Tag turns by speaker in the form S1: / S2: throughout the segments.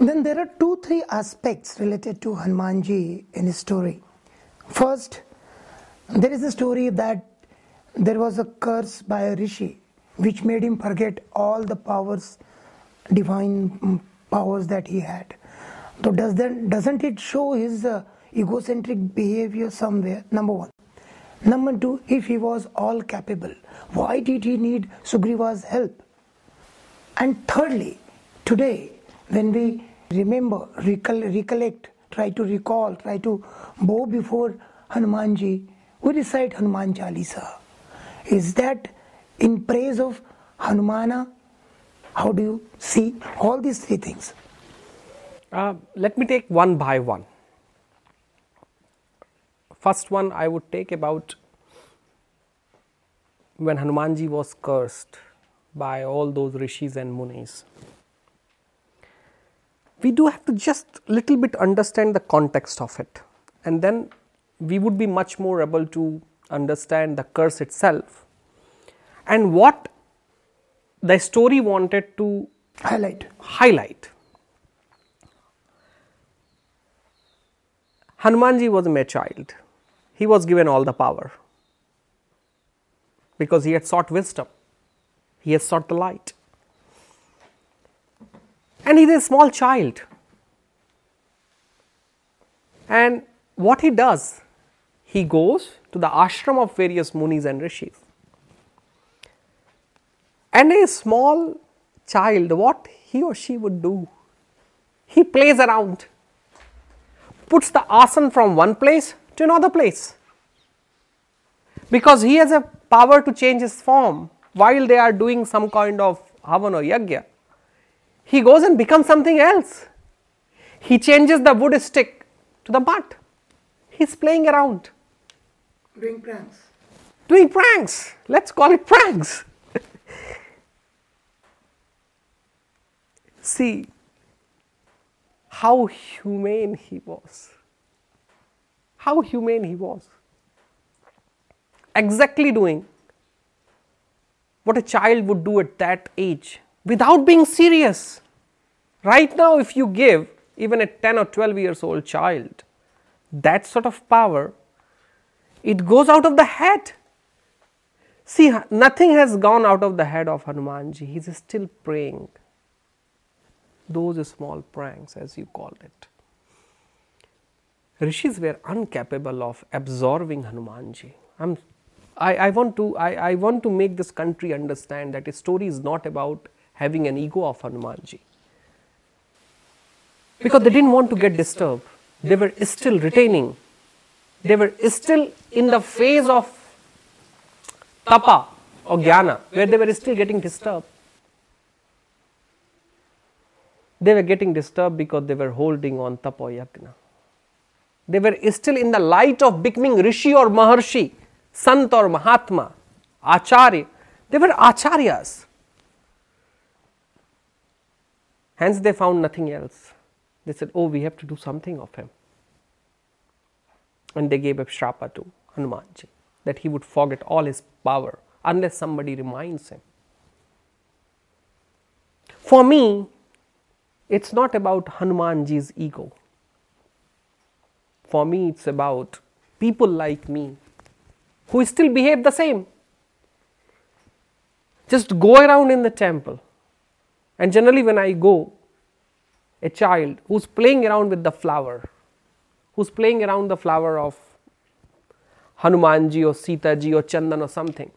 S1: Then there are two, three aspects related to Hanumanji in his story. First, there is a story that there was a curse by a rishi which made him forget all the powers, divine mm, powers that he had. So does that, doesn't it show his uh, egocentric behavior somewhere? Number one. Number two, if he was all capable, why did he need Sugriva's help? And thirdly, today, when we remember, recollect, try to recall, try to bow before Hanumanji, we recite Hanuman Chalisa. Is that in praise of Hanumana? How do you see all these three things?
S2: Uh, let me take one by one. First one I would take about when Hanumanji was cursed by all those rishis and munis. We do have to just little bit understand the context of it. And then we would be much more able to understand the curse itself and what the story wanted to
S1: highlight.
S2: highlight. Hanumanji was a mere child. He was given all the power because he had sought wisdom. He has sought the light and he is a small child and what he does he goes to the ashram of various munis and rishis. And a small child, what he or she would do? He plays around, puts the asan from one place to another place. Because he has a power to change his form while they are doing some kind of havan or yagya. He goes and becomes something else. He changes the wood stick to the mud. He's playing around.
S1: Doing pranks.
S2: Doing pranks. Let's call it pranks. See how humane he was. How humane he was. Exactly doing what a child would do at that age without being serious. Right now, if you give even a 10 or 12 years old child that sort of power, it goes out of the head. See, nothing has gone out of the head of Hanumanji. He is still praying. Those small pranks, as you called it. Rishis were incapable of absorbing Hanumanji. I'm, I, I, want to, I, I want to make this country understand that a story is not about having an ego of Hanumanji. Because they didn't want to get disturbed. They were still retaining they were still in the phase of tapa or jnana, where they were still getting disturbed. They were getting disturbed because they were holding on tapa yajna. They were still in the light of becoming rishi or maharshi, sant or mahatma, acharya. They were acharyas. Hence, they found nothing else. They said, Oh, we have to do something of him and they gave a shrapa to Hanumanji that he would forget all his power unless somebody reminds him. For me, it's not about Hanumanji's ego. For me, it's about people like me who still behave the same. Just go around in the temple, and generally, when I go, a child who's playing around with the flower who's playing around the flower of Hanumanji or Sitaji or Chandan or something.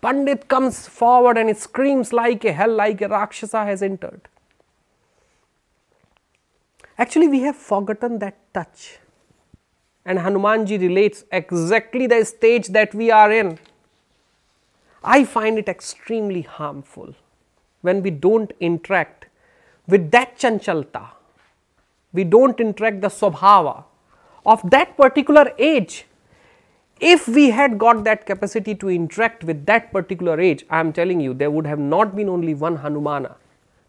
S2: Pandit comes forward and screams like a hell, like a Rakshasa has entered. Actually, we have forgotten that touch. And Hanumanji relates exactly the stage that we are in. I find it extremely harmful when we don't interact with that chanchalta. We don't interact the swabhava of that particular age. If we had got that capacity to interact with that particular age, I am telling you, there would have not been only one Hanumana,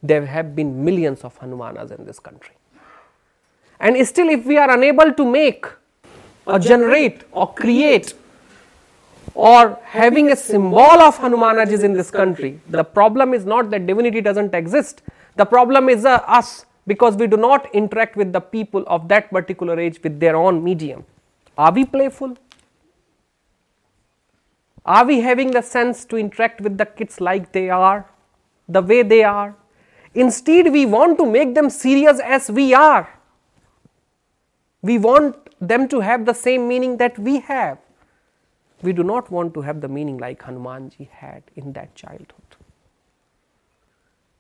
S2: there have been millions of Hanumanas in this country. And still, if we are unable to make or generate or create or having a symbol of Hanumanajis in this country, the problem is not that divinity doesn't exist. The problem is uh, us because we do not interact with the people of that particular age with their own medium. Are we playful? Are we having the sense to interact with the kids like they are, the way they are? Instead, we want to make them serious as we are. We want them to have the same meaning that we have. We do not want to have the meaning like Hanumanji had in that childhood.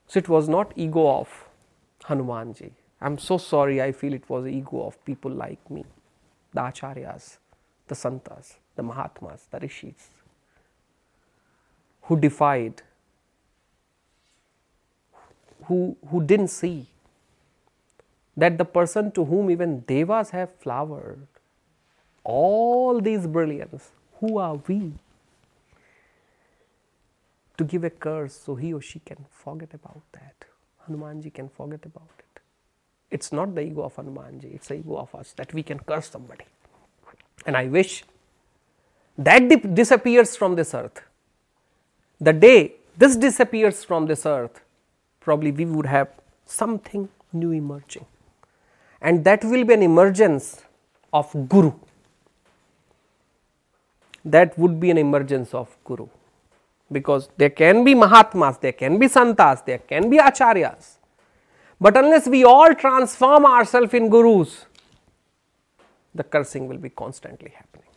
S2: So it was not ego of Hanumanji. I'm so sorry, I feel it was ego of people like me, the Acharyas, the Santas, the Mahatmas, the Rishis, who defied, who, who didn't see that the person to whom even devas have flowered all these brilliance, who are we to give a curse so he or she can forget about that? Hanumanji can forget about it. It's not the ego of Hanumanji, it's the ego of us that we can curse somebody. And I wish that dip- disappears from this earth. The day this disappears from this earth, probably we would have something new emerging. And that will be an emergence of Guru. That would be an emergence of Guru. Because there can be Mahatmas, there can be Santas, there can be Acharyas. But unless we all transform ourselves in Gurus, the cursing will be constantly happening.